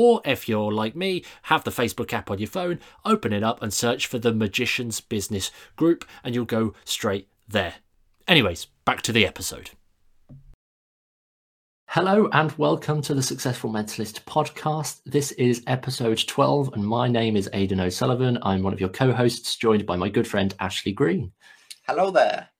Or if you're like me, have the Facebook app on your phone, open it up and search for the Magician's Business Group, and you'll go straight there. Anyways, back to the episode. Hello and welcome to the Successful Mentalist podcast. This is episode 12, and my name is Aidan O'Sullivan. I'm one of your co hosts, joined by my good friend Ashley Green. Hello there.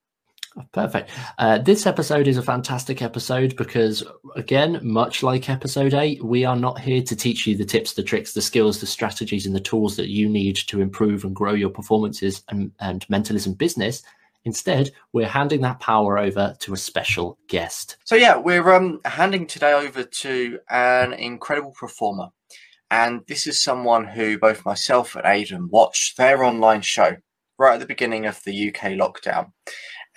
Perfect. Uh, this episode is a fantastic episode because, again, much like episode eight, we are not here to teach you the tips, the tricks, the skills, the strategies, and the tools that you need to improve and grow your performances and, and mentalism business. Instead, we're handing that power over to a special guest. So, yeah, we're um, handing today over to an incredible performer. And this is someone who both myself and Aidan watched their online show right at the beginning of the UK lockdown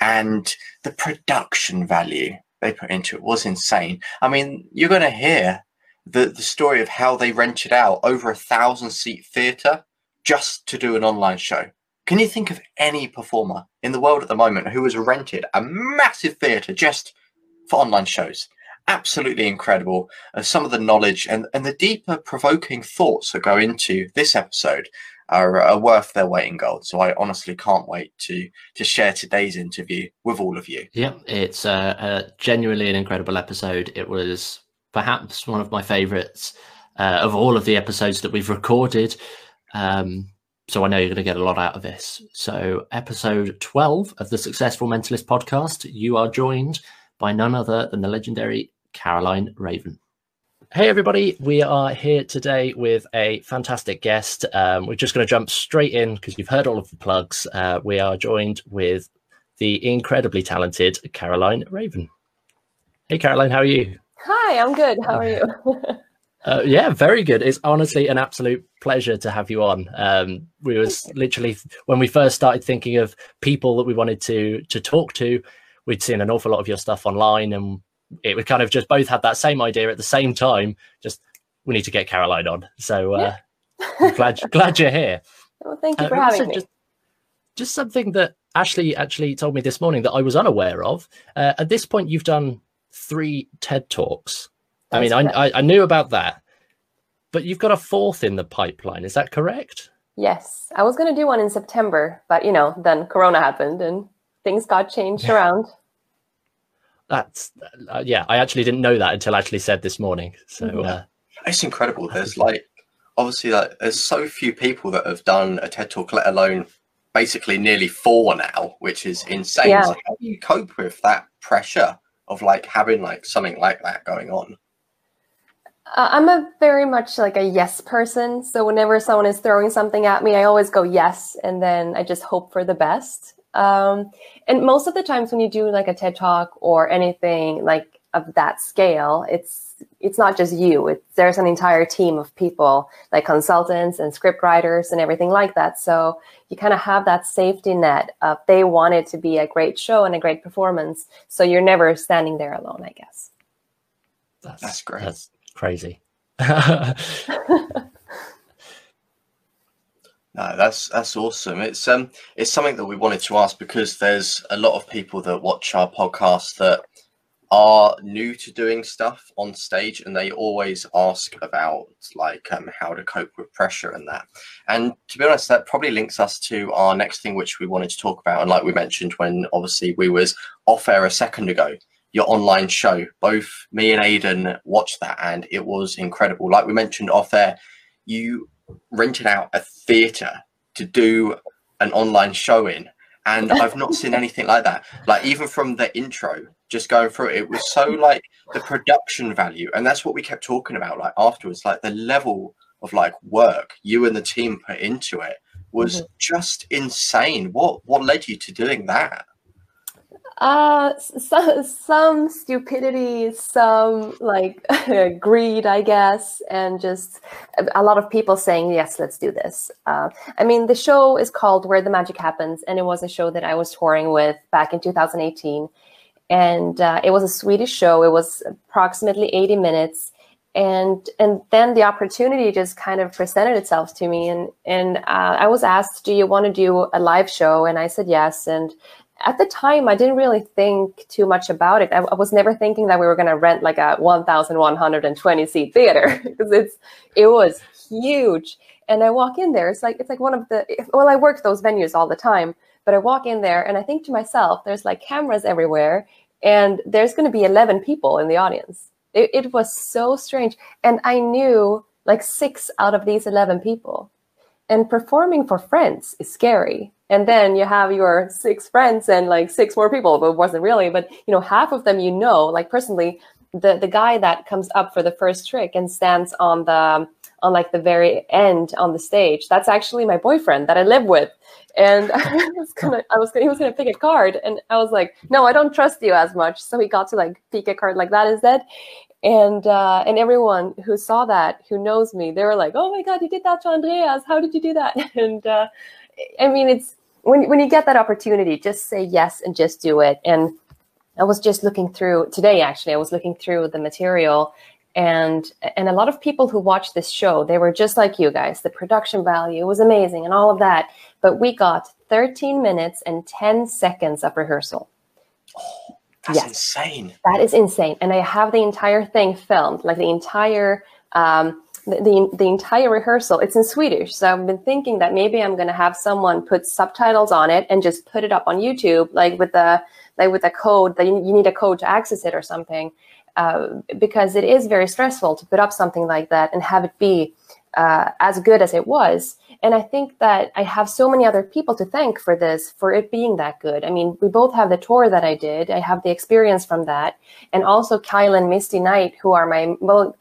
and the production value they put into it was insane. I mean, you're going to hear the, the story of how they rented out over a thousand seat theatre just to do an online show. Can you think of any performer in the world at the moment who has rented a massive theatre just for online shows? Absolutely incredible. Uh, some of the knowledge and, and the deeper, provoking thoughts that go into this episode are, are worth their weight in gold. So I honestly can't wait to to share today's interview with all of you. Yeah, it's uh, genuinely an incredible episode. It was perhaps one of my favourites uh, of all of the episodes that we've recorded. Um, so I know you're going to get a lot out of this. So episode 12 of the Successful Mentalist podcast, you are joined by none other than the legendary Caroline Ravn. Hey, everybody. We are here today with a fantastic guest. Um, we're just going to jump straight in because you've heard all of the plugs. Uh, we are joined with the incredibly talented Caroline Ravn. Hey, Caroline, how are you? Hi, I'm good. How are you? uh, yeah, very good. It's honestly an absolute pleasure to have you on. Um, we was literally when we first started thinking of people that we wanted to to talk to, we'd seen an awful lot of your stuff online, and it we kind of just both had that same idea at the same time. Just we need to get Caroline on. So uh, yeah. glad glad you're here. Well, thank you uh, for having me. Just, just, something that Ashley actually told me this morning that I was unaware of. Uh, at this point, you've done three TED talks. I mean, I, I, I knew about that, but you've got a fourth in the pipeline. Is that correct? Yes, I was going to do one in September, but you know, then Corona happened and things got changed yeah. around that's uh, yeah i actually didn't know that until I actually said this morning. So mm-hmm. uh, it's incredible. There's like obviously like there's so few people that have done a ted talk let alone basically nearly four now which is insane. Yeah. so how do you cope with that pressure of like having like something like that going on? Uh, i'm a very much like a yes person. So whenever someone is throwing something at me i always go yes and then i just hope for the best um, and most of the times when you do like a TED talk or anything like of that scale, it's it's not just you. It's there's an entire team of people like consultants and script writers and everything like that. So you kind of have that safety net of they want it to be a great show and a great performance. So you're never standing there alone, I guess. That's, that's great. That's crazy. No, that's that's awesome. It's um it's something that we wanted to ask because there's a lot of people that watch our podcast that are new to doing stuff on stage and they always ask about like um, how to cope with pressure and that. And to be honest that probably links us to our next thing which we wanted to talk about. And like we mentioned when obviously we was off air a second ago your online show both me and aidan watched that and it was incredible. Like we mentioned off air you rented out a theatre to do an online show in. And I've not seen anything like that. Like even from the intro, just going through it, it was so like the production value, and that's what we kept talking about. Like afterwards, like the level of like work you and the team put into it was mm-hmm. just insane. What what led you to doing that? Uh, some, some stupidity, some like greed, I guess, and just a lot of people saying, yes, let's do this. Uh, I mean, the show is called Where the Magic Happens, and it was a show that I was touring with back in 2018. And uh, it was a Swedish show. It was approximately 80 minutes. And and then the opportunity just kind of presented itself to me, and and uh, I was asked, "Do you want to do a live show?" And I said yes. And at the time, I didn't really think too much about it. I, I was never thinking that we were going to rent like a 1,120 seat theater because it's it was huge. And I walk in there, it's like it's like one of the well, I work those venues all the time, but I walk in there and I think to myself, there's like cameras everywhere, and there's going to be 11 people in the audience. It, it was so strange, and I knew like six out of these 11 people. And performing for friends is scary. And then you have your six friends and like six more people but it wasn't really but you know half of them you know. Like personally the the guy that comes up for the first trick and stands on the on like the very end on the stage. That's actually my boyfriend that i live with. And i was gonna i was he was gonna pick a card. And i was like no i don't trust you as much. So he got to like pick a card like that instead. And uh, and everyone who saw that who knows me they were like oh my god you did that to andreas. How did you do that? And uh, i mean it's when when you get that opportunity, just say yes and just do it. And I was just looking through today. Actually, I was looking through the material, and and a lot of people who watched this show, they were just like you guys. The production value was amazing and all of that. But we got 13 minutes and 10 seconds of rehearsal. Oh, that's yes. insane. That is insane. And I have the entire thing filmed, like the entire. Um, the, the, entire rehearsal it's in swedish so i've been thinking that maybe i'm going to have someone put subtitles on it and just put it up on youtube like with the like with a code that you, you need a code to access it or something uh, because it is very stressful to put up something like that and have it be uh, as good as it was and I think that I have so many other people to thank for this, for it being that good. I mean, we both have the tour that I did. I have the experience from that. And also Kyle and Misty Knight, who are my, well,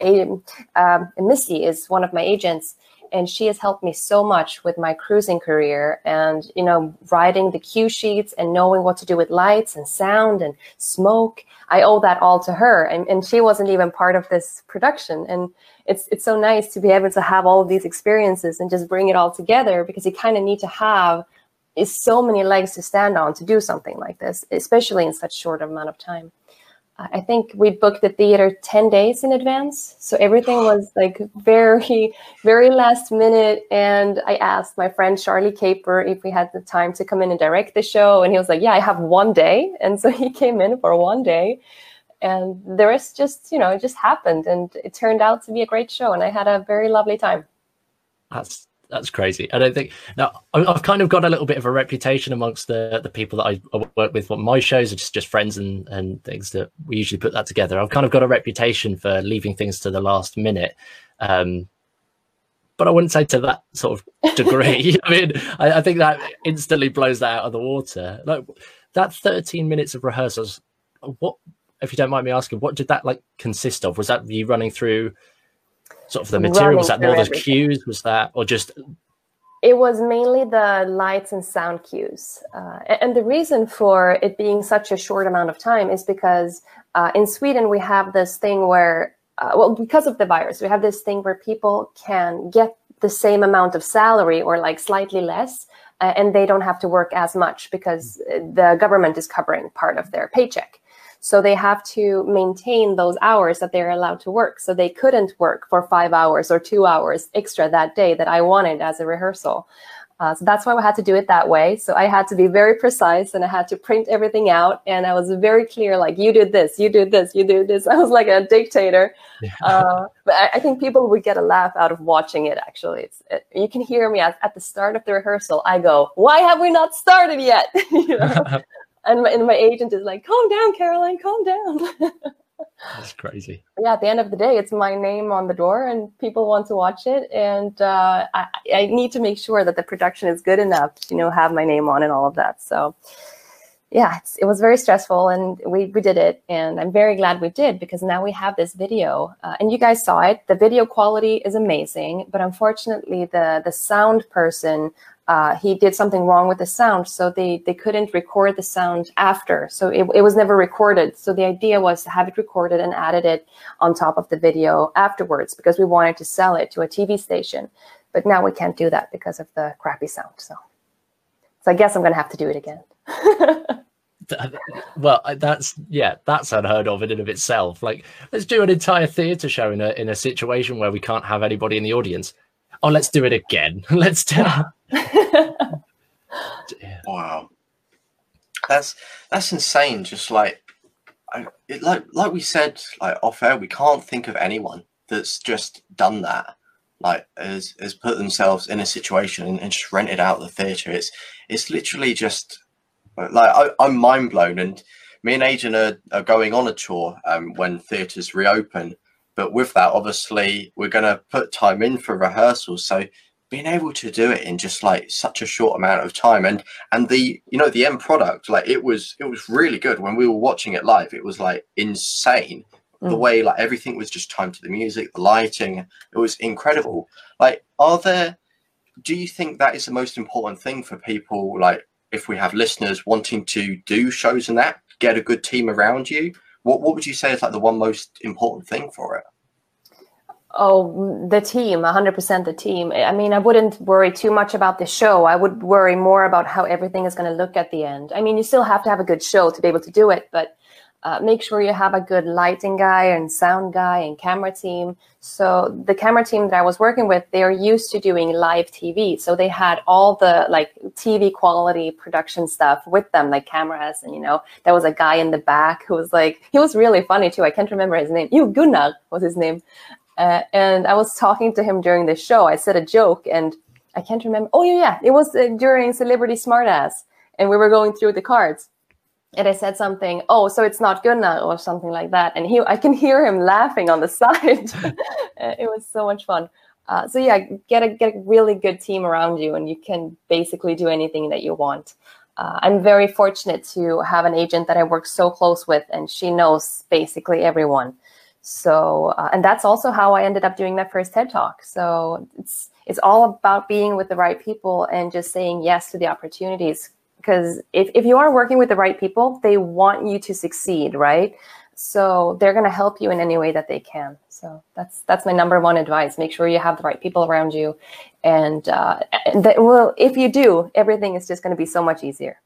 uh, Misty is one of my agents and she has helped me so much with my cruising career and you know writing the cue sheets and knowing what to do with lights and sound and smoke. I owe that all to her. And, and she wasn't even part of this production. And it's it's so nice to be able to have all of these experiences and just bring it all together because you kind of need to have is so many legs to stand on to do something like this especially in such short amount of time I think we booked the theater 10 days in advance. So everything was like very, very last minute. And I asked my friend Charlie Caper if we had the time to come in and direct the show. And he was like, Yeah, I have one day. And so he came in for one day. And the rest just, you know, it just happened. And it turned out to be a great show. And I had a very lovely time. That's that's crazy. I don't think now I've kind of got a little bit of a reputation amongst the the people that I, work with. On my shows are just just friends and and things that we usually put that together. I've kind of got a reputation for leaving things to the last minute. Um, but I wouldn't say to that sort of degree. I mean, I, I, think that instantly blows that out of the water. Like that 13 minutes of rehearsals. What, if you don't mind me asking, what did that like consist of? Was that you running through sort of the material? Was that more the cues? Was that, or just? It was mainly the lights and sound cues. Uh, and the reason for it being such a short amount of time is because uh, in Sweden we have this thing where, uh, well, because of the virus, we have this thing where people can get the same amount of salary or like slightly less, uh, and they don't have to work as much because the government is covering part of their paycheck. So they have to maintain those hours that they're allowed to work. So they couldn't work for five hours or two hours extra that day that I wanted as a rehearsal. Uh, so that's why I had to do it that way. So I had to be very precise and I had to print everything out. And I was very clear, like, you did this, you did this, you did this. I was like a dictator. Yeah. Uh, but I, I, think people would get a laugh out of watching it, actually. It's, it, you can hear me at, at, the start of the rehearsal. I go, why have we not started yet? you know? and my, and my agent is like, calm down, Caroline, calm down. That's crazy. Yeah, at the end of the day, it's my name on the door, and people want to watch it, and uh, I, I need to make sure that the production is good enough, to, you know, have my name on and all of that. So, yeah, it was very stressful, and we we did it, and I'm very glad we did because now we have this video, uh, and you guys saw it. The video quality is amazing, but unfortunately, the the sound person uh, he did something wrong with the sound, so they they couldn't record the sound after, so it, it was never recorded. So the idea was to have it recorded and added it on top of the video afterwards because we wanted to sell it to a TV station, but now we can't do that because of the crappy sound. So, so I guess I'm gonna have to do it again. well that's yeah that's unheard of in and of itself like let's do an entire theater show in a in a situation where we can't have anybody in the audience oh let's do it again let's do wow that's that's insane just like I, it, like like we said like off air we can't think of anyone that's just done that like has has put themselves in a situation and, and just rented out the theater it's it's literally just like I, am mind blown, and me and Aidan are, are going on a tour um, when theatres reopen. But with that, obviously, we're going to put time in for rehearsals. So being able to do it in just like such a short amount of time, and and the you know the end product, like it was it was really good when we were watching it live. It was like insane the mm. way like everything was just timed to the music, the lighting. It was incredible. Like, are there? Do you think that is the most important thing for people like if we have listeners wanting to do shows and that, get a good team around you, what what would you say is like the one most important thing for it? Oh, the team, 100% the team. I mean, I wouldn't worry too much about the show. I would worry more about how everything is going to look at the end. I mean, you still have to have a good show to be able to do it, but uh, make sure you have a good lighting guy and sound guy and camera team. So the camera team that I was working with, they are used to doing live TV. So they had all the like TV quality production stuff with them, like cameras. And, you know, there was a guy in the back who was like, he was really funny too. I can't remember his name. You Gunnar was his name. Uh, and I was talking to him during the show. I said a joke and I can't remember. Oh, yeah, yeah. It was uh, during Celebrity Smartass. And we were going through the cards and I said something, oh, so it's not good now, or something like that. And he, I can hear him laughing on the side. it was so much fun. Uh, so yeah, get a get a really good team around you, and you can basically do anything that you want. Uh, I'm very fortunate to have an agent that I work so close with, and she knows basically everyone. So, uh, and that's also how I ended up doing that first TED Talk. So it's it's all about being with the right people and just saying yes to the opportunities. Because if, if you are working with the right people they want you to succeed right? So they're going to help you in any way that they can. So that's that's my number one advice. Make sure you have the right people around you. And uh, that well if you do everything is just going to be so much easier.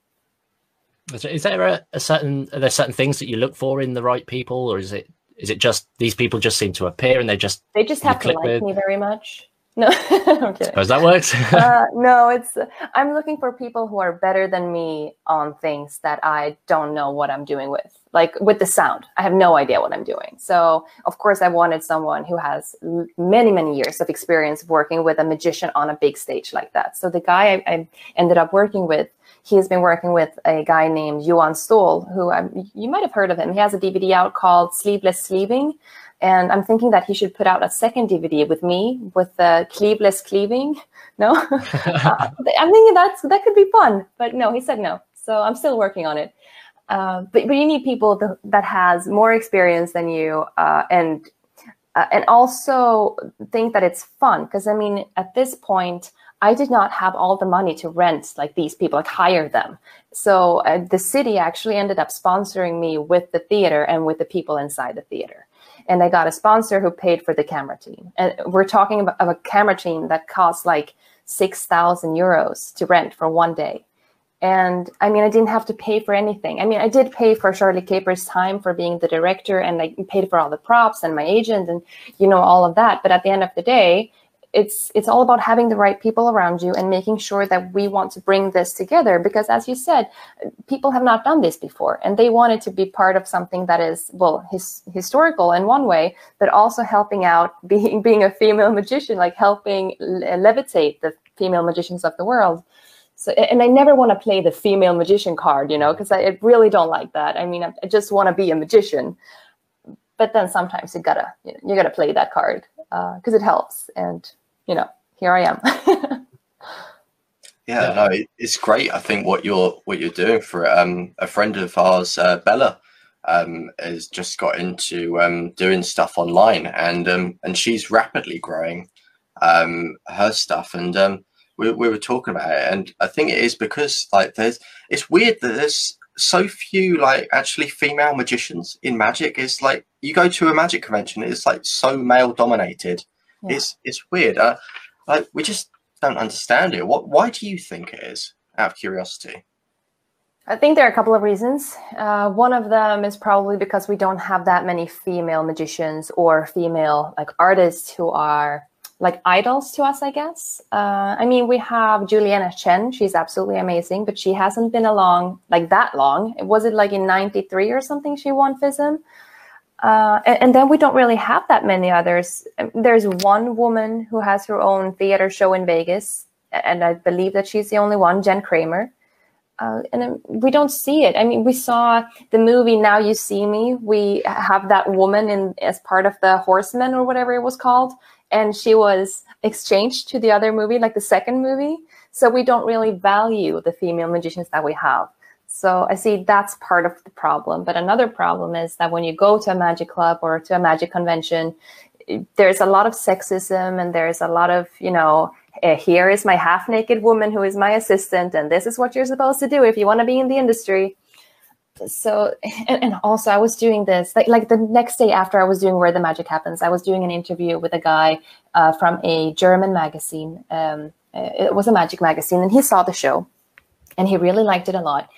Is there a, a, certain are there certain things that you look for in the right people or is it is it just these people just seem to appear and they just they just have to like with? me very much no, I'm kidding. Suppose that works. uh, no, it's I'm looking for people who are better than me on things that I don't know what I'm doing with. Like with the sound, I have no idea what I'm doing. So of course, I wanted someone who has many many years of experience working with a magician on a big stage like that. So the guy I, I ended up working with, he's been working with a guy named Johan Ståhl, who I, you might have heard of him. He has a DVD out called Sleeveless Sleeving and I'm thinking that he should put out a second DVD with me with the cleaveless cleaving. No, uh, I'm thinking that's that could be fun, but no, he said no. So I'm still working on it. Uh, but but you need people th- that has more experience than you, uh, and uh, and also think that it's fun. Because I mean, at this point, I did not have all the money to rent like these people, like hire them. So uh, the city actually ended up sponsoring me with the theater and with the people inside the theater and I got a sponsor who paid for the camera team. And we're talking about a camera team that costs like 6,000 euros to rent for one day. And I mean, I didn't have to pay for anything. I mean, I did pay for Charlie Capers' time for being the director, and I paid for all the props and my agent and, you know, all of that. But at the end of the day, it's it's all about having the right people around you and making sure that we want to bring this together because as you said people have not done this before and they wanted to be part of something that is well his, historical in one way but also helping out being being a female magician like helping levitate the female magicians of the world. So and i never want to play the female magician card you know because I, I, really don't like that. I mean i, just want to be a magician. But then sometimes you gotta you, know, you gotta play that card because uh, it helps and you know, here I am. yeah, no, it's great. I think what you're what you're doing for it. Um, a friend of ours, uh, Bella, um, has just got into um, doing stuff online, and um, and she's rapidly growing um, her stuff. And um, we, we were talking about it, and I think it is because like there's it's weird that there's so few like actually female magicians in magic. It's like you go to a magic convention, it's like so male dominated. Yeah. It's it's weird. Uh, like we just don't understand it. What? Why do you think it is? Out of curiosity. I think there are a couple of reasons. Uh, one of them is probably because we don't have that many female magicians or female like artists who are like idols to us, I guess. Uh, I mean, we have Juliana Chen. She's absolutely amazing, but she hasn't been along like that long. Was it like in 93 or something she won FISM? Uh, and, and, then we don't really have that many others. Um, there's one woman who has her own theater show in Vegas, and I believe that she's the only one, Jen Kramer. Uh, and we don't see it. I mean, we saw the movie Now You See Me. We have that woman in as part of the Horsemen or whatever it was called, and she was exchanged to the other movie, like the second movie. So we don't really value the female magicians that we have. So I see that's part of the problem. But another problem is that when you go to a magic club or to a magic convention, there's a lot of sexism and there's a lot of, you know, uh, here is my half naked woman who is my assistant, and this is what you're supposed to do if you want to be in the industry. So, and, and, also, I was doing this like like the next day after I was doing Where the Magic Happens, I was doing an interview with a guy uh, from a German magazine. Um, uh, it was a magic magazine, and he saw the show, and he really liked it a lot.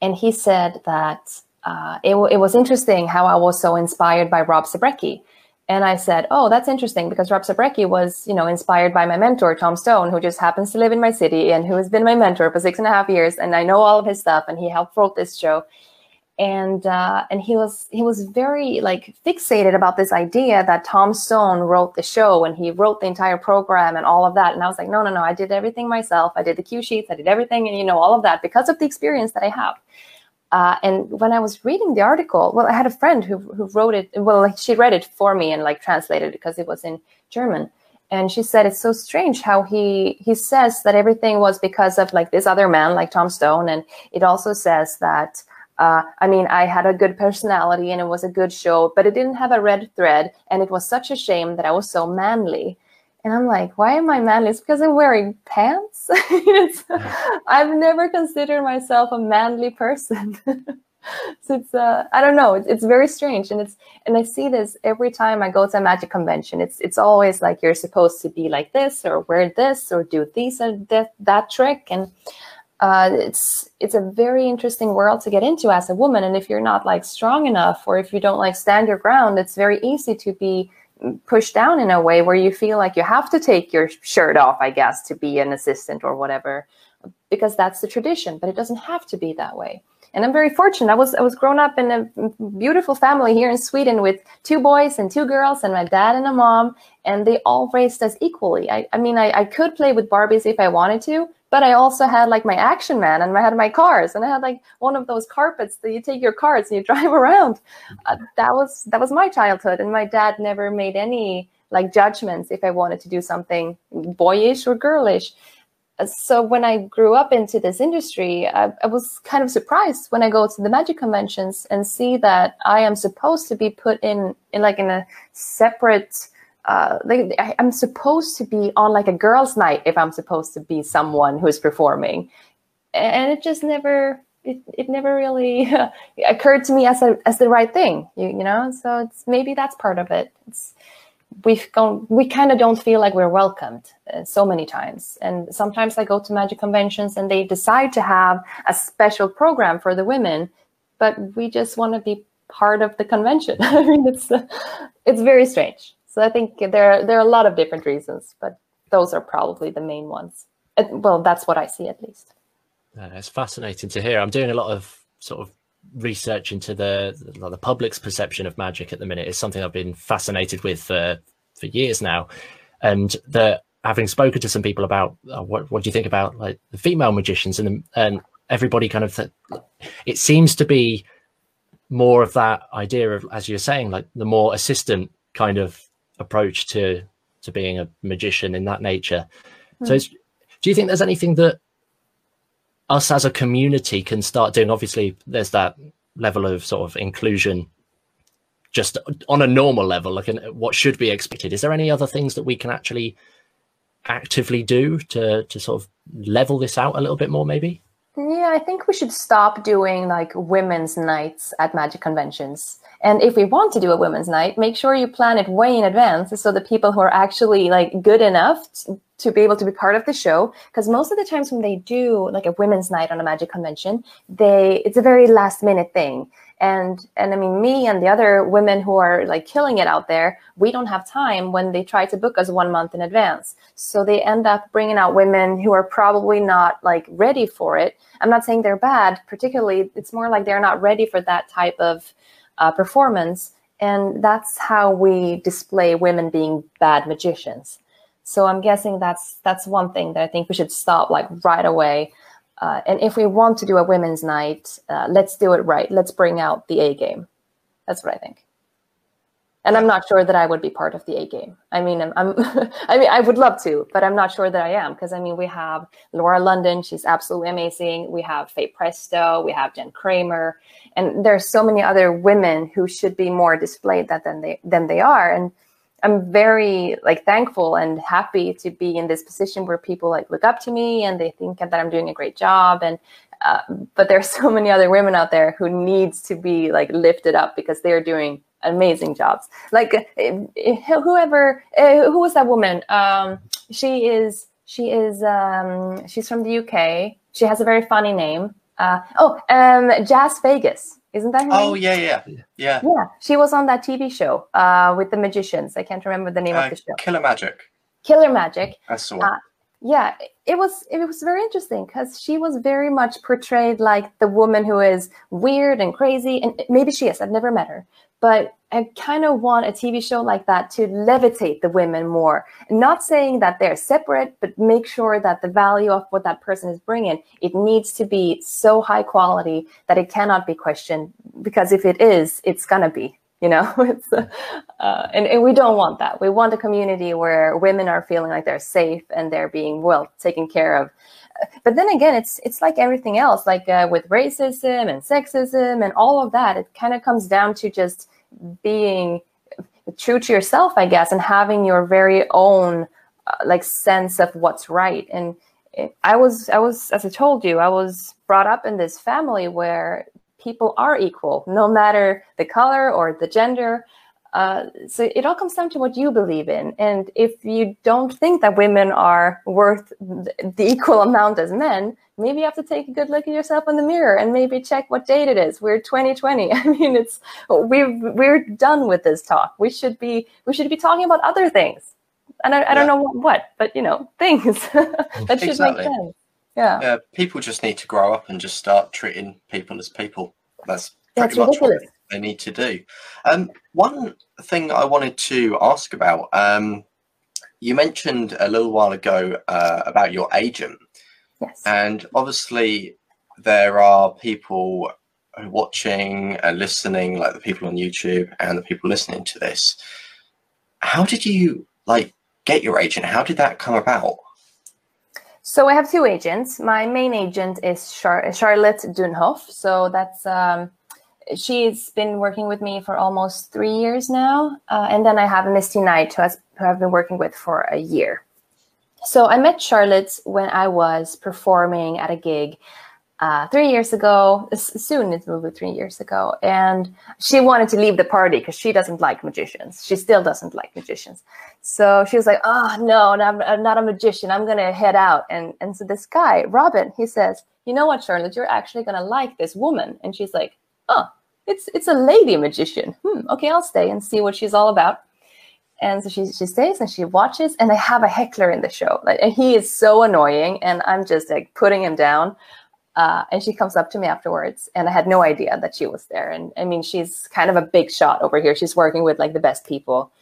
And he said that uh, it, it was interesting how I was so inspired by Rob Zabrecky and I said, "Oh, that's interesting because Rob Zabrecky was, you know, inspired by my mentor Tom Stone, who just happens to live in my city and who has been my mentor for six and a half years, and I know all of his stuff, and he helped wrote this show." And uh, and he was he was very like fixated about this idea that Tom Stone wrote the show and he wrote the entire program and all of that. And I was like, no, no, no, I did everything myself. I did the cue sheets, I did everything, and you know all of that because of the experience that I have. Uh, and when I was reading the article, well, I had a friend who, who wrote it. Well, like she read it for me and like translated it because it was in German. And she said it's so strange how he he says that everything was because of like this other man, like Tom Stone. And it also says that uh, I mean, I had a good personality and it was a good show, but it didn't have a red thread. And it was such a shame that I was so manly. And I'm like, why am I manly? It's because I'm wearing pants. I've never considered myself a manly person. so it's uh, I don't know. It's, it's very strange, and it's and I see this every time I go to a magic convention. It's it's always like you're supposed to be like this or wear this or do these and that that trick, and uh, it's it's a very interesting world to get into as a woman. And if you're not like strong enough, or if you don't like stand your ground, it's very easy to be pushed down in a way where you feel like you have to take your shirt off, I guess, to be an assistant or whatever, because that's the tradition. But it doesn't have to be that way. And I'm very fortunate. I was I was grown up in a beautiful family here in Sweden with two boys and two girls, and my dad and a mom, and they all raised us equally. I, I mean, I, I could play with Barbies if I wanted to, but I also had like my action man and I had my cars and I had like one of those carpets that you take your cars and you drive around. Uh, that was that was my childhood, and my dad never made any like judgments if I wanted to do something boyish or girlish. Uh, so when I grew up into this industry, I, I was kind of surprised when I go to the magic conventions and see that I am supposed to be put in in like in a separate uh, like I, am supposed to be on like a girls' night if I'm supposed to be someone who's performing, and it just never it, it never really occurred to me as a as the right thing, you, you know. So it's maybe that's part of it. It's we've gone we kind of don't feel like we're welcomed uh, so many times and sometimes i go to magic conventions and they decide to have a special program for the women but we just want to be part of the convention i mean it's uh, it's very strange so I think there there are a lot of different reasons, but those are probably the main ones. Well, that's what I see at least. It's fascinating to hear. I'm doing a lot of sort of research into the the public's perception of magic at the minute. It's something I've been fascinated with for for years now, and the having spoken to some people about uh, what what do you think about like the female magicians and and everybody kind of th- it seems to be more of that idea of as you're saying like the more assistant kind of approach to to being a magician in that nature. Mm. So, do you think there's anything that us as a community can start doing? Obviously, there's that level of sort of inclusion just on a normal level, like what should be expected. Is there any other things that we can actually actively do to to sort of level this out a little bit more, maybe? Yeah, I think we should stop doing like women's nights at magic conventions. And if we want to do a women's night, make sure you plan it way in advance so the people who are actually like good enough to, be able to be part of the show. Because most of the times when they do like a women's night on a magic convention, they it's a very last minute thing and and i mean me and the other women who are like killing it out there we don't have time when they try to book us one month in advance. So they end up bringing out women who are probably not like ready for it. I'm not saying they're bad particularly it's more like they're not ready for that type of uh, performance. And that's how we display women being bad magicians. So i'm guessing that's that's one thing that i think we should stop like right away uh, and if we want to do a women's night, uh, let's do it right. Let's bring out the A game. That's what I think. And I'm not sure that I would be part of the A game. I mean, I'm, I'm I mean, I would love to, but I'm not sure that I am because I mean, we have Laura London. She's absolutely amazing. We have Faye Presto. We have Jen Kramer, and there are so many other women who should be more displayed that than they than they are. And I'm very like thankful and happy to be in this position where people like look up to me and they think that I'm doing a great job. And uh, but there's so many other women out there who needs to be like lifted up because they are doing amazing jobs. Like uh, whoever, uh, who was that woman? Um, she is she is um, she's from the UK. She has a very funny name. Uh, oh, um, Jazz Vegas. Isn't that her Oh name? yeah, yeah, yeah. Yeah, she was on that TV show uh, with the magicians. I can't remember the name Uh, of the show. Killer Magic. Killer Magic. That's the one. Uh, Yeah, it was it was very interesting because she was very much portrayed like the woman who is weird and crazy, and maybe she is. I've never met her, but I kind of want a TV show like that to levitate the women more. Not saying that they're separate, but make sure that the value of what that person is bringing it needs to be so high quality that it cannot be questioned. Because if it is, it's gonna be you know it's uh, uh, and, and we don't want that. We want a community where women are feeling like they're safe and they're being well taken care of. But then again it's it's like everything else like uh, with racism and sexism and all of that it kind of comes down to just being true to yourself i guess and having your very own uh, like sense of what's right. And i was i was as i told you i was brought up in this family where people are equal, no matter the color or the gender. Uh, so it all comes down to what you believe in. And if you don't think that women are worth the equal amount as men, maybe you have to take a good look at yourself in the mirror and maybe check what date it is. We're 2020. I mean, it's we've we're done with this talk. We should be we should be talking about other things. And I, I don't know what, what, but you know, things that should Exactly. make sense. Yeah. Yeah, people just need to grow up and just start treating people as people. That's That's pretty much what they need to do. Um, one thing I wanted to ask about, um, you mentioned a little while ago uh, about your agent, Yes. and obviously there are people watching and listening, like the people on YouTube and the people listening to this. How did you like get your agent? How did that come about? So I have two agents. My main agent is Char- Charlotte Dunhoff. So that's um, she's been working with me for almost three years now, uh, and then I have Misty Knight, who, has, who I've been working with for a year. So I met Charlotte when I was performing at a gig uh, three years ago. Soon it will be three years ago, and she wanted to leave the party because she doesn't like magicians. She still doesn't like magicians. So she was like, "Oh no, I'm, I'm not a magician. I'm gonna head out." And and so this guy, Robin, he says, "You know what, Charlotte? You're actually gonna like this woman." And she's like, "Oh, it's it's a lady magician. Hmm, okay, I'll stay and see what she's all about." And so she she stays and she watches, and they have a heckler in the show, like, and he is so annoying, and I'm just like putting him down. Uh, and she comes up to me afterwards, and I had no idea that she was there. And I mean, she's kind of a big shot over here. She's working with like the best people,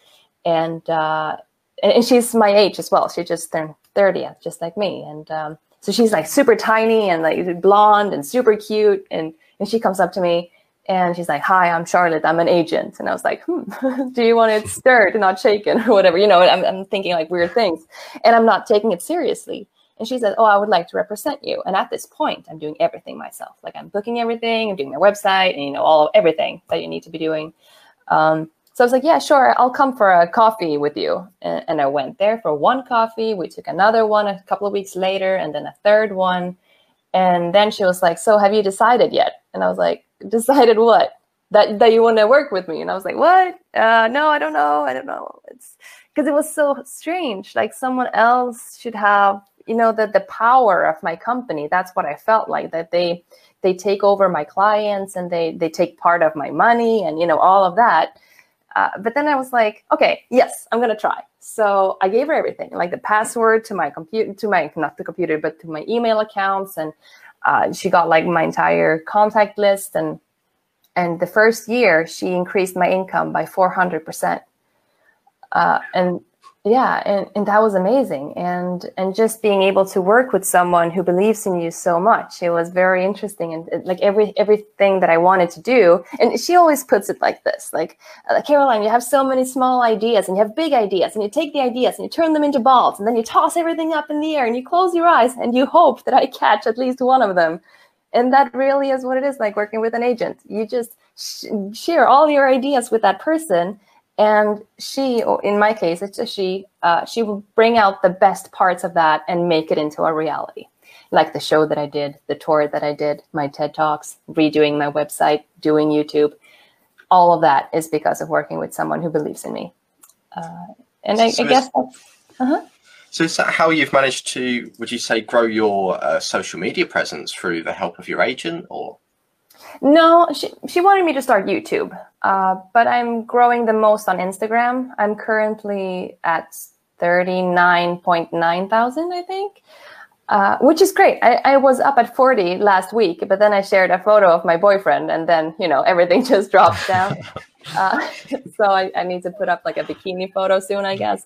and uh, and, she's my age as well. She just turned thirty, just like me. And um, so she's like super tiny and like blonde and super cute. And and she comes up to me and she's like, "Hi, I'm Charlotte. I'm an agent." And I was like, "Hmm, do you want it stirred, not shaken, or whatever?" You know, I'm, I'm thinking like weird things, and I'm not taking it seriously. And she said, "Oh, I would like to represent you." And at this point, I'm doing everything myself. Like I'm booking everything, I'm doing their website, and you know, all of everything that you need to be doing. Um, so I was like, yeah, sure, I'll come for a coffee with you. And, and I went there for one coffee. We took another one a couple of weeks later, and then a third one. And then she was like, so have you decided yet? And I was like, decided what? That that you want to work with me? And I was like, what? Uh, no, I don't know. I don't know. It's because it was so strange. Like someone else should have, you know, the the power of my company. That's what I felt like that they they take over my clients and they they take part of my money and you know all of that uh, but then I was like, okay, yes, I'm gonna try. So I gave her everything, like the password to my computer, to my not the computer, but to my email accounts, and uh, she got like my entire contact list. And and the first year, she increased my income by 400 percent. Uh, and yeah and, and that was amazing. And and just being able to work with someone who believes in you so much it was very interesting. And like every everything that i wanted to do and she always puts it like this like uh, caroline you have so many small ideas and you have big ideas and you take the ideas and you turn them into balls and then you toss everything up in the air and you close your eyes and you hope that i catch at least one of them. And that really is what it is like working with an agent. You just sh- share all your ideas with that person and she or in my case it's a she uh, she will bring out the best parts of that and make it into a reality. Like the show that i did the tour that i did my ted talks redoing my website doing youtube. All of that is because of working with someone who believes in me. Uh, and I, so I guess uh-huh. so is that how you've managed to would you say grow your uh, social media presence through the help of your agent or no, she, she wanted me to start YouTube, uh, but I'm growing the most on Instagram. I'm currently at 39.9 thousand, I think, uh, which is great. I, I was up at 40 last week, but then I shared a photo of my boyfriend, and then, you know, everything just drops down. uh, so I, I need to put up like a bikini photo soon, I guess.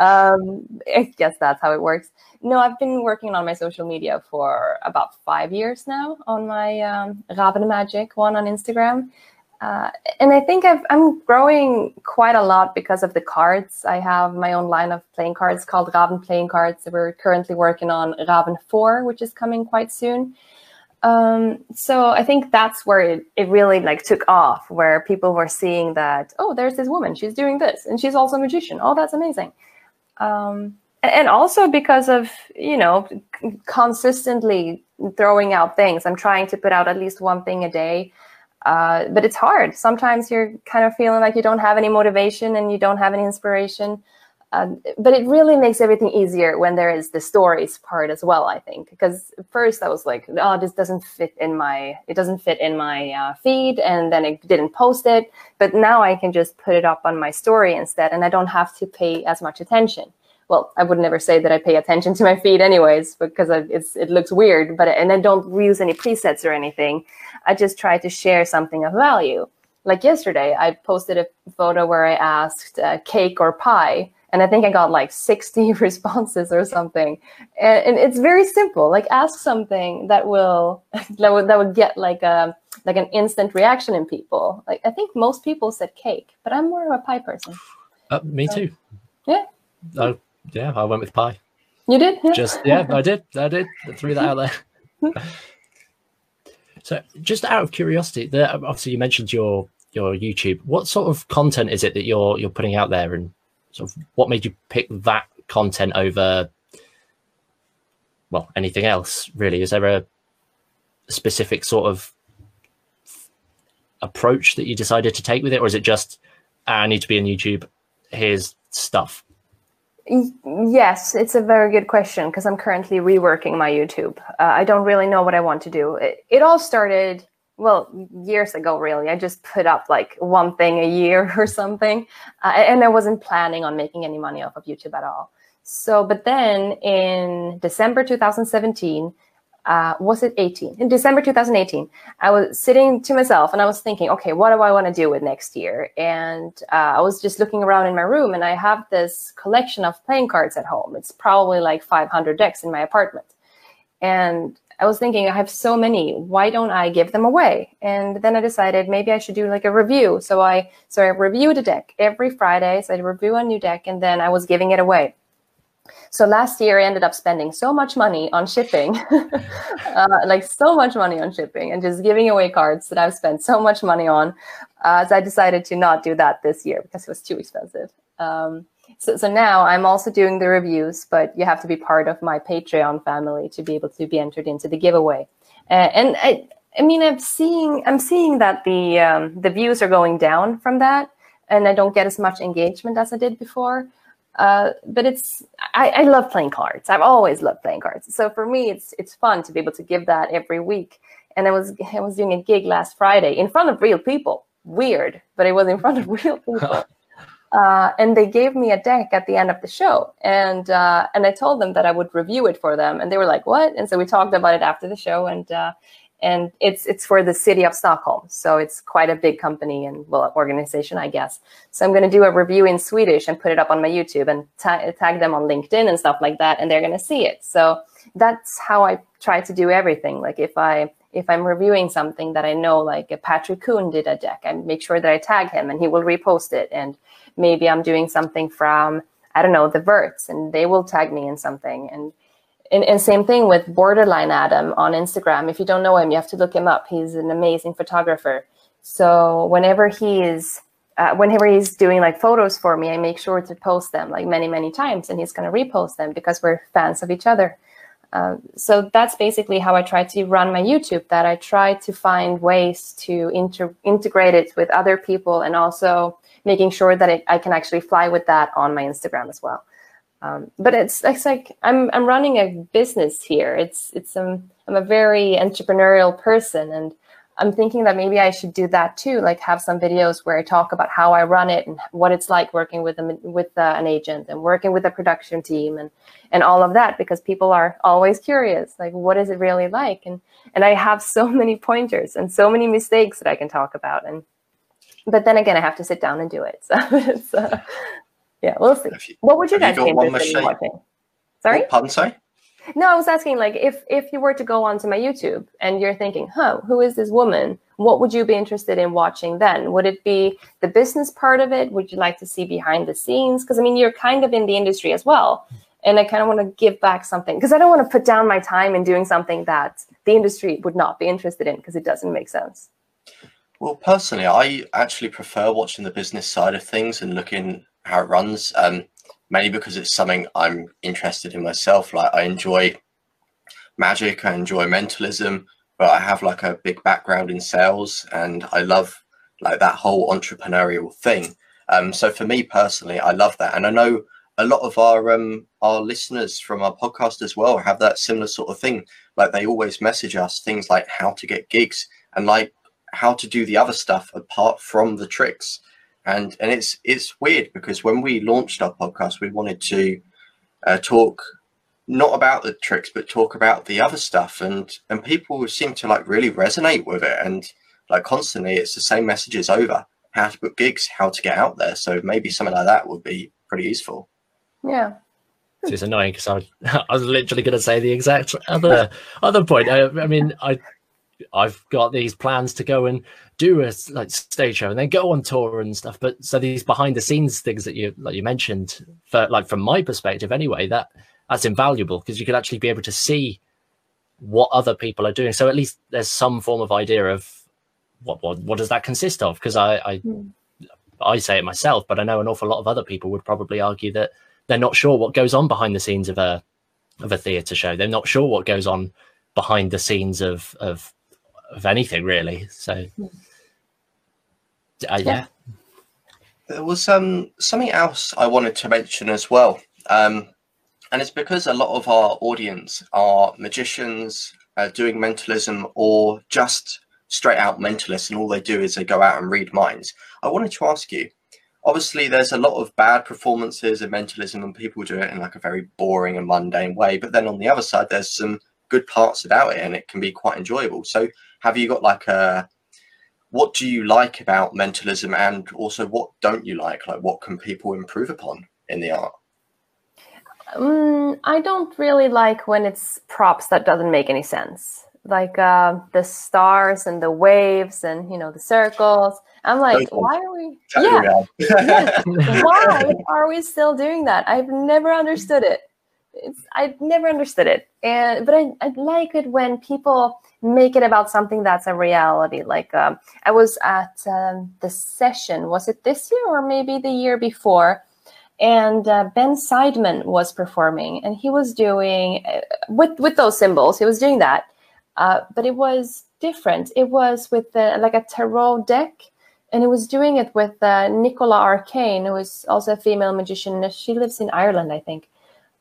Um, I guess that's how it works. No, I've been working on my social media for about five years now on my um, Ravn Magic one on Instagram. Uh, and I think i am growing quite a lot because of the cards. I have my own line of playing cards called Ravn Playing Cards. We're currently working on Ravn 4, which is coming quite soon. Um, so I think that's where it, it really like took off, where people were seeing that, oh, there's this woman, she's doing this, and she's also a magician. Oh, that's amazing. Um, and also because of you know consistently throwing out things. I'm trying to put out at least one thing a day uh, but it's hard. Sometimes you're kind of feeling like you don't have any motivation and you don't have any inspiration uh, but it really makes everything easier when there is the stories part as well i think because first i was like oh this doesn't fit in my it doesn't fit in my uh, feed and then it didn't post it but now i can just put it up on my story instead and i don't have to pay as much attention well, I would never say that I pay attention to my feed anyways, because it's it looks weird. But and I don't use any presets or anything. I just try to share something of value. Like yesterday, I posted a photo where I asked uh, cake or pie, and I think I got like 60 responses or something. And, and it's very simple. Like ask something that will that would that would get like a like an instant reaction in people. Like I think most people said cake, but I'm more of a pie person. Uh, me so, too. Yeah. Uh, yeah, I went with pie. You did? Yeah. Just yeah, I did. I did. I threw that out there. so, just out of curiosity, the, obviously you mentioned your your YouTube. What sort of content is it that you're you're putting out there, and sort of what made you pick that content over, well, anything else? Really, is there a specific sort of approach that you decided to take with it, or is it just ah, I need to be on YouTube? Here's stuff. Yes, it's a very good question because I'm currently reworking my YouTube. Uh, I don't really know what I want to do. It, it, all started, well, years ago, really. I just put up like one thing a year or something. Uh, and I wasn't planning on making any money off of YouTube at all. So, but then in December 2017, uh, was it 18 in december 2018 i was sitting to myself and i was thinking okay what do i want to do with next year and uh, i was just looking around in my room and i have this collection of playing cards at home it's probably like 500 decks in my apartment and i was thinking i have so many why don't i give them away and then i decided maybe i should do like a review so i so i reviewed a deck every friday so i review a new deck and then i was giving it away so last year I ended up spending so much money on shipping, uh, like so much money on shipping and just giving away cards that I've spent so much money on. Uh, so I decided to not do that this year because it was too expensive. Um, so, so now I'm also doing the reviews, but you have to be part of my Patreon family to be able to be entered into the giveaway. Uh, and I, I mean, I'm seeing, I'm seeing that the um, the views are going down from that, and I don't get as much engagement as I did before. Uh, but it's I, I, love playing cards. I've always loved playing cards. So for me, it's it's fun to be able to give that every week. And I was I was doing a gig last Friday in front of real people. Weird, but it was in front of real people. Uh, and they gave me a deck at the end of the show, and uh, and I told them that I would review it for them, and they were like, "What?" And so we talked about it after the show, and uh, and it's it's for the city of Stockholm, so it's quite a big company and well organization, I guess. So I'm going to do a review in Swedish and put it up on my YouTube and ta- tag them on LinkedIn and stuff like that, and they're going to see it. So that's how I try to do everything. Like if I if I'm reviewing something that I know, like Patrick Kuhn did a deck, I make sure that I tag him and he will repost it. And maybe I'm doing something from, I don't know, the Virts and they will tag me in something. And, and, and same thing with Borderline Adam on Instagram. If you don't know him, you have to look him up. He's an amazing photographer. So whenever he is, uh, whenever he's doing like photos for me, I make sure to post them like many, many times and he's going to repost them because we're fans of each other. Um, so that's basically how I try to run my YouTube. That I try to find ways to inter- integrate it with other people, and also making sure that it, I can actually fly with that on my Instagram as well. Um, but it's it's like I'm I'm running a business here. It's it's um, I'm a very entrepreneurial person, and I'm thinking that maybe I should do that too, like have some videos where I talk about how I run it and what it's like working with a, with uh, an agent and working with a production team and and all of that because people are always curious, like what is it really like? And and I have so many pointers and so many mistakes that I can talk about. And but then again, I have to sit down and do it. So it's, uh, yeah, we'll see. You, what would you guys be interested in watching? Sorry, pardon, sorry. No, I was asking like if if you were to go onto my YouTube and you're thinking, huh, who is this woman? What would you be interested in watching then? Would it be the business part of it? Would you like to see behind the scenes? Because I mean, you're kind of in the industry as well. And I kind of want to give back something because I don't want to put down my time in doing something that the industry would not be interested in because it doesn't make sense. Well, personally, I actually prefer watching the business side of things and looking how it runs. Um, mainly because it's something I'm interested in myself. Like I enjoy magic, I enjoy mentalism, but I have like a big background in sales and I love like that whole entrepreneurial thing. Um, so for me personally, I love that, and I know a lot of our um, our listeners from our podcast as well have that similar sort of thing. Like they always message us things like how to get gigs and like how to do the other stuff apart from the tricks and and it's it's weird because when we launched our podcast, we wanted to uh, talk not about the tricks, but talk about the other stuff, and and people seem to like really resonate with it, and like constantly, it's the same messages over how to book gigs, how to get out there. So maybe something like that would be pretty useful. Yeah. It's annoying because I, I was literally going to say the exact other other point. I, I mean, I I've got these plans to go and do a like stage show and then go on tour and stuff. But so these behind the scenes things that you like you mentioned, for like from my perspective anyway, that that's invaluable because you can actually be able to see what other people are doing. So at least there's some form of idea of what what, what does that consist of? Because I I, mm. I say it myself, but I know an awful lot of other people would probably argue that they're not sure what goes on behind the scenes of a of a theatre show. They're not sure what goes on behind the scenes of of of anything really. So uh, yeah. There was um something else I wanted to mention as well. Um, and it's because a lot of our audience are magicians uh, doing mentalism or just straight out mentalists, and all they do is they go out and read minds. I wanted to ask you. Obviously, there's a lot of bad performances of mentalism, and people do it in like a very boring and mundane way. But then on the other side, there's some good parts about it, and it can be quite enjoyable. So, have you got like a what do you like about mentalism and also what don't you like? Like what can people improve upon in the art? Um, i don't really like when it's props that doesn't make any sense. Like uh, the stars and the waves and you know the circles. I'm like why are we yeah. yes. why are we still doing that? I've never understood it. It's I never understood it, and but I, I like it when people make it about something that's a reality. Like um, I was at um, the session, was it this year or maybe the year before? And uh, Ben Seidman was performing, and he was doing uh, with with those symbols. He was doing that, uh, but it was different. It was with the, like a tarot deck, and he was doing it with uh, Nicola Arcane, who is also a female magician. She lives in Ireland, I think.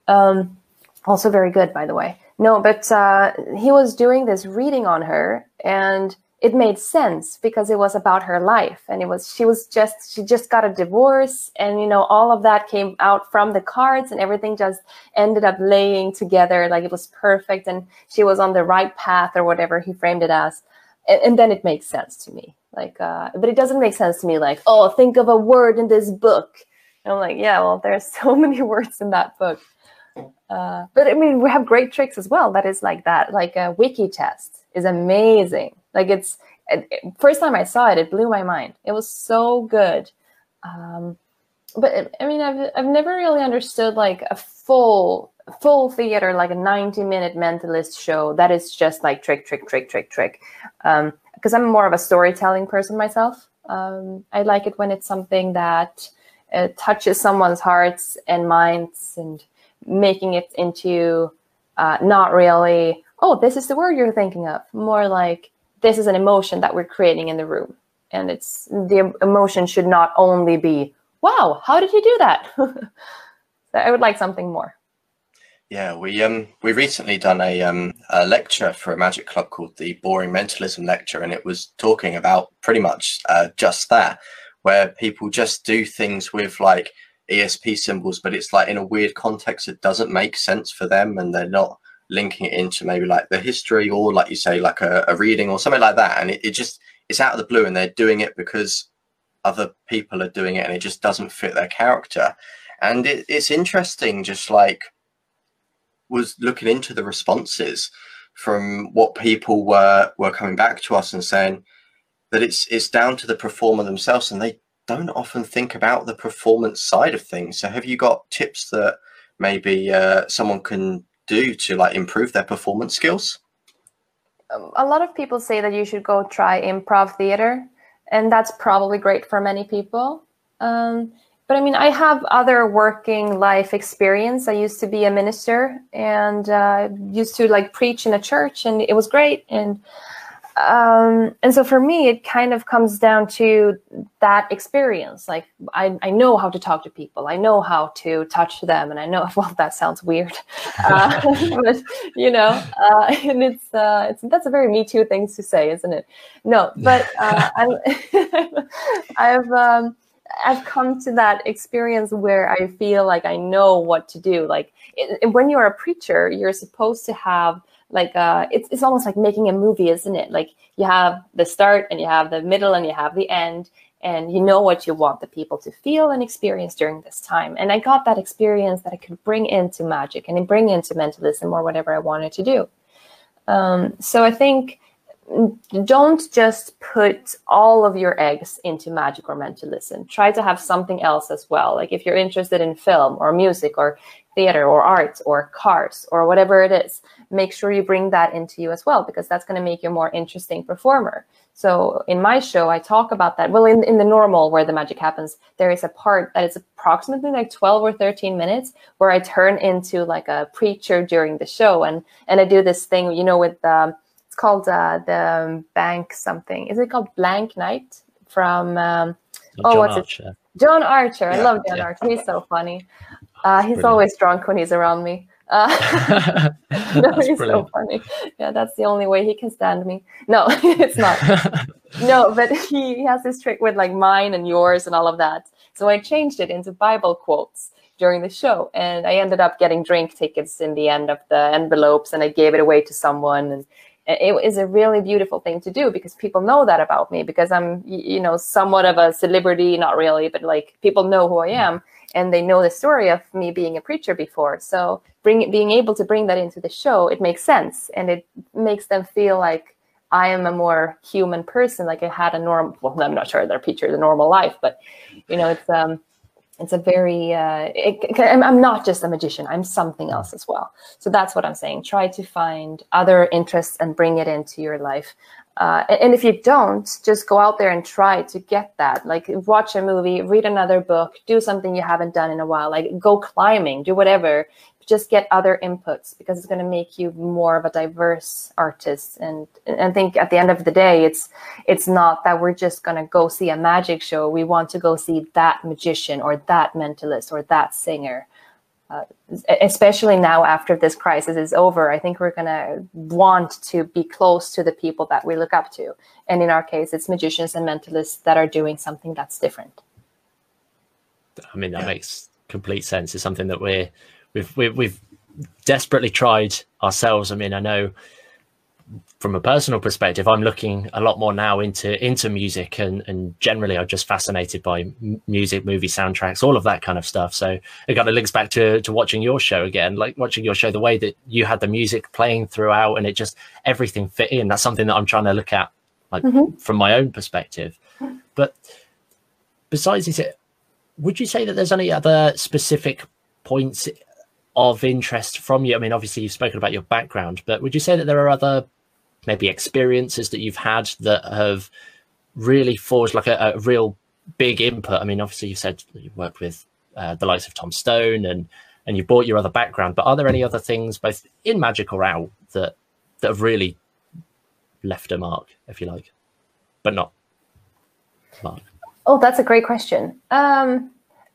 Um, also very good, by the way. No, but uh, he was doing this reading on her, and it made sense because it was about her life, and it was she was just she just got a divorce, and you know all of that came out from the cards, and everything just ended up laying together like it was perfect, and she was on the right path or whatever he framed it as, and, and then it makes sense to me. Like, uh, but it doesn't make sense to me. Like, oh, think of a word in this book. And I'm like, yeah, well, there's so many words in that book. Uh, but I mean, we have great tricks as well. That is like that. Like a wiki test is amazing. Like it's it, first time I saw it, it blew my mind. It was so good. Um, but I mean, I've I've never really understood like a full full theater, like a ninety minute mentalist show that is just like trick, trick, trick, trick, trick. Um, because I'm more of a storytelling person myself. Um, I like it when it's something that uh, touches someone's hearts and minds and making it into uh, not really, oh, this is the word you're thinking of. More like this is an emotion that we're creating in the room. And it's the emotion should not only be, wow, how did you do that? I would like something more. Yeah, we um we recently done a um a lecture for a magic club called the Boring Mentalism Lecture, and it was talking about pretty much uh, just that, where people just do things with like ESP symbols, but it's like in a weird context it doesn't make sense for them, and they're not linking it into maybe like the history or like you say like a, a reading or something like that, and it, it just it's out of the blue, and they're doing it because other people are doing it, and it just doesn't fit their character, and it, it's interesting, just like was looking into the responses from what people were were coming back to us and saying that it's it's down to the performer themselves and they don't often think about the performance side of things. So have you got tips that maybe uh, someone can do to like improve their performance skills? Um, a lot of people say that you should go try improv theater, and that's probably great for many people. Um, but I mean, I have other working life experience. I used to be a minister and uh, used to like preach in a church, and it was great. And um, and so for me, it kind of comes down to that experience. Like I, I know how to talk to people. I know how to touch them, and I know. Well, that sounds weird, uh, but you know, uh, and it's uh, it's that's a very Me Too thing to say, isn't it? No, but uh, I'm, I've. Um, I've come to that experience where I feel like I know what to do. Like it, when you're a preacher, you're supposed to have like uh, it's it's almost like making a movie, isn't it? Like you have the start and you have the middle and you have the end, and you know what you want the people to feel and experience during this time. And I got that experience that I could bring into magic and bring into mentalism or whatever I wanted to do. Um, so I think don't just put all of your eggs into magic or mentalism. Try to have something else as well. Like if you're interested in film or music or theater or art or cars or whatever it is, make sure you bring that into you as well because that's going to make you a more interesting performer. So in my show, I talk about that. Well, in, in the normal where the magic happens, there is a part that is approximately like 12 or 13 minutes where I turn into like a preacher during the show. And, and I do this thing, you know, with, um, it's called uh, the bank something. Is it called Bank Night from? Um, oh, John what's Archer. it? John Archer. Yeah, I love John yeah. Archer. He's so funny. Uh, he's brilliant. always drunk when he's around me. Uh, no, he's brilliant. so funny. Yeah, that's the only way he can stand me. No, it's not. no, but he, he has this trick with like mine and yours and all of that. So I changed it into Bible quotes during the show, and I ended up getting drink tickets in the end of the envelopes, and I gave it away to someone, and it is a really beautiful thing to do because people know that about me because I'm, you know, somewhat of a celebrity, not really, but like people know who I am and they know the story of me being a preacher before. So bring being able to bring that into the show, it makes sense and it makes them feel like I am a more human person. Like I had a normal, well, I'm not sure that a preacher is a normal life, but you know, it's, um, it's a very uh, it, i'm not just a magician i'm something else as well. So that's what i'm saying. Try to find other interests and bring it into your life. Uh, and if you don't just go out there and try to get that. Like watch a movie read another book do something you haven't done in a while. Like go climbing do whatever just get other inputs because it's going to make you more of a diverse artist. And i think at the end of the day it's it's not that we're just going to go see a magic show. We want to go see that magician or that mentalist or that singer. Uh, especially now after this crisis is over i think we're going to want to be close to the people that we look up to. And in our case it's magicians and mentalists that are doing something that's different. I mean that yeah. makes complete sense. It's something that we're we've, we've we've desperately tried ourselves. I mean, I know from a personal perspective, I'm looking a lot more now into into music, and and generally, I'm just fascinated by music, movie soundtracks, all of that kind of stuff. So it kind of links back to to watching your show again, like watching your show, the way that you had the music playing throughout, and it just everything fit in. That's something that I'm trying to look at, like mm-hmm. from my own perspective. But besides this, would you say that there's any other specific points of interest from you? I mean, obviously you've spoken about your background, but would you say that there are other maybe experiences that you've had that have really forged like a, a real big input? I mean, obviously you said you worked with uh, the likes of Tom Stone and and you brought your other background, but are there any other things both in magic or out that that have really left a mark, if you like, but not mark? Oh, that's a great question. Um,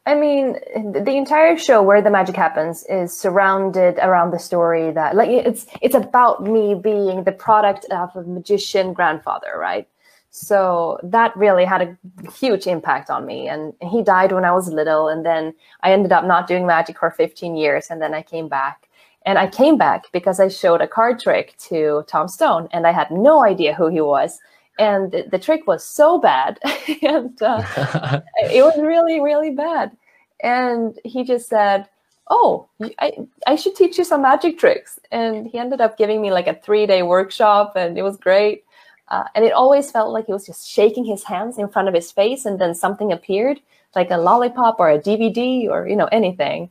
I mean, the entire show where the magic happens is surrounded around the story that, like, it's it's about me being the product of a magician grandfather, right? So that really had a huge impact on me. And he died when I was little, and then I ended up not doing magic for 15 years, and then I came back. And I came back because I showed a card trick to Tom Stone, and I had no idea who he was and the, the, trick was so bad and uh, it was really really bad. And he just said oh I, I should teach you some magic tricks. And he ended up giving me like a three day workshop and it was great. Uh, and it always felt like he was just shaking his hands in front of his face and then something appeared like a lollipop or a dvd or you know anything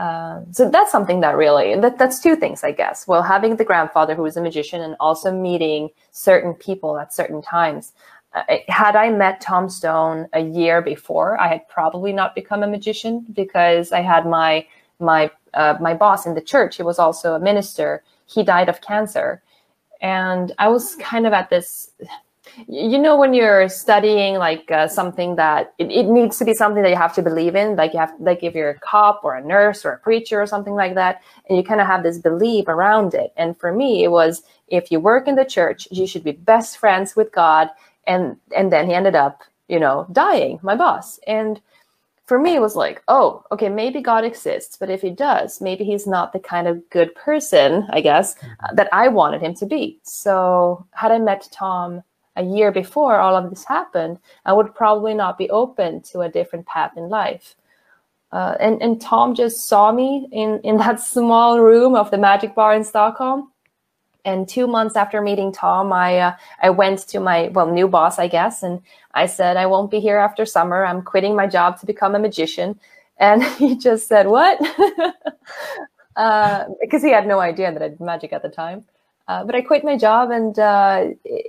uh, so that's something that really that, that's two things i guess. Well having the grandfather who was a magician and also meeting certain people at certain times. Uh, had i met tom stone a year before i had probably not become a magician because i had my my uh, my boss in the church he was also a minister. He died of cancer. And i was kind of at this you know when you're studying like uh, something that it, it, needs to be something that you have to believe in like you have like if you're a cop or a nurse or a preacher or something like that and you kind of have this belief around it. And for me it was if you work in the church you should be best friends with god and and then he ended up you know dying my boss. And for me it was like oh okay maybe god exists but if he does maybe he's not the kind of good person i guess mm-hmm. that i wanted him to be. So had i met tom a year before all of this happened, I would probably not be open to a different path in life. Uh, and, and Tom just saw me in, in that small room of the Magic Bar in Stockholm. And two months after meeting Tom, I uh, I went to my well new boss, I guess, and I said I won't be here after summer. I'm quitting my job to become a magician. And he just said, "What?" uh, because he had no idea that I did magic at the time. Uh, but I quit my job, and uh,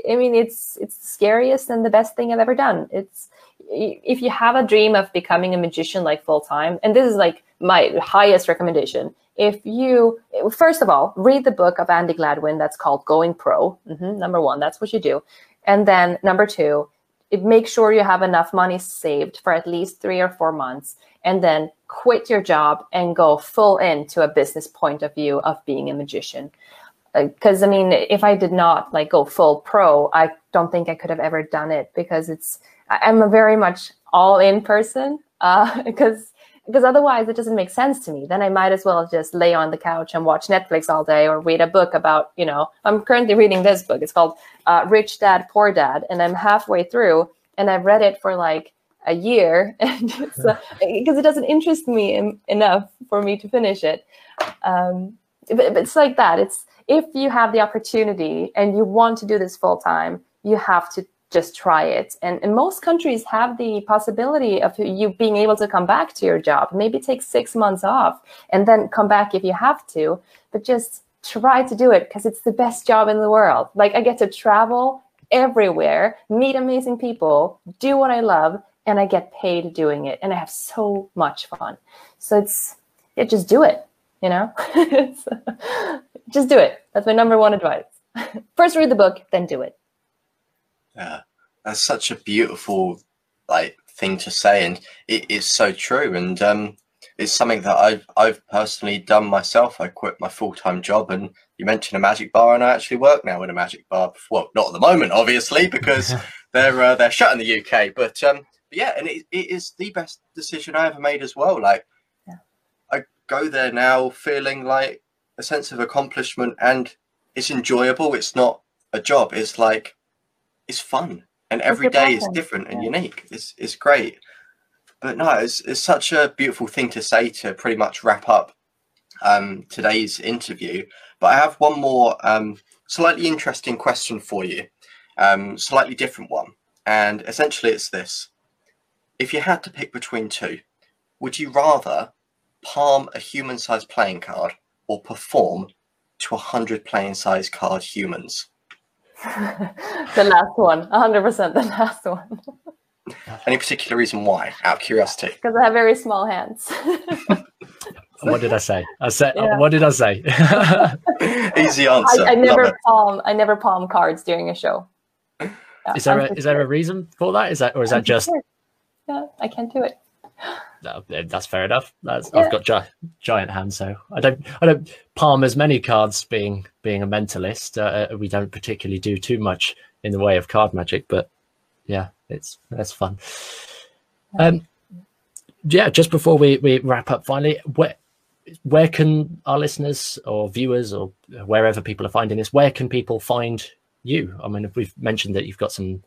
I mean, it's it's the scariest and the best thing I've ever done. It's if you have a dream of becoming a magician like full time, and this is like my highest recommendation. If you first of all read the book of Andi Gladwin that's called Going Pro. Mm-hmm, number one, that's what you do, and then number two, it make sure you have enough money saved for at least three or four months, and then quit your job and go full into a business point of view of being a magician because I mean, if I did not like go full pro, I don't think I could have ever done it because it's I'm a very much all in person uh, because because otherwise it doesn't make sense to me. Then I might as well just lay on the couch and watch Netflix all day or read a book about you know I'm currently reading this book. It's called uh, Rich Dad Poor Dad, and I'm halfway through, and I've read it for like a year and because uh, it doesn't interest me in, enough for me to finish it. Um, but, but it's like that. It's if you have the opportunity and you want to do this full time, you have to just try it. And, and most countries have the possibility of you being able to come back to your job. Maybe take six months off and then come back if you have to, but just try to do it because it's the best job in the world. Like I get to travel everywhere, meet amazing people, do what I love, and I get paid doing it. And I have so much fun. So it's, yeah, just do it, you know? just do it. That's my number one advice. First read the book, then do it. Yeah, that's such a beautiful like thing to say, and it is so true. And um, it's something that I've I've personally done myself. I quit my full time job, and you mentioned a magic bar, and I actually work now in a magic bar. Well, not at the moment, obviously, because they're uh, they're shut in the UK. But um, but yeah, and it, it is the best decision I ever made as well. Like yeah. I go there now feeling like a sense of accomplishment, and it's enjoyable. It's not a job. It's like it's fun, and every day is different and yeah. unique. It's it's great. But no, it's it's such a beautiful thing to say to pretty much wrap up um, today's interview. But I have one more um, slightly interesting question for you, um, slightly different one, and essentially it's this: If you had to pick between two, would you rather palm a human-sized playing card or perform to 100 playing sized card humans? the last one, 100% the last one. Any particular reason why? Out of curiosity. Because I have very small hands. what did I say? I said. Yeah. What did I say? Easy answer. I, I never palm. I never palm cards during a show. Yeah, is there a, is there a reason for that? Is that or is that just? Yeah, I can't do it no, that's fair enough. That's, yeah. I've got gi- giant hands, so I don't I don't palm as many cards. Being being a mentalist, uh, uh, we don't particularly do too much in the way of card magic, but yeah, it's that's fun. Um, yeah, just before we, we wrap up, finally, where where can our listeners or viewers or wherever people are finding this, where can people find you? I mean, we've mentioned that you've got some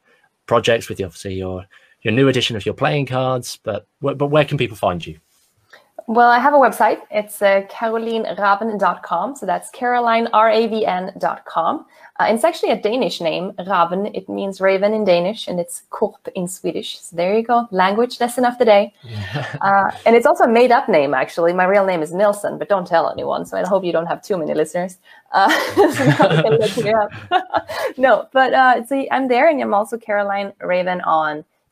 projects with you, obviously your your new edition of your playing cards. But but where can people find you? Well, I have a website. It's uh, carolineravn.com. So that's Caroline, R-A-V-N.com. Uh, it's actually a Danish name, Ravn. It means raven in Danish, and it's Korp in Swedish. So there you go. Language lesson of the day. Yeah. uh, and it's also a made-up name, actually. My real name is Nilsson, but don't tell anyone. So I hope you don't have too many listeners. Uh, no, but uh, so I'm there, and I'm also Caroline Ravn on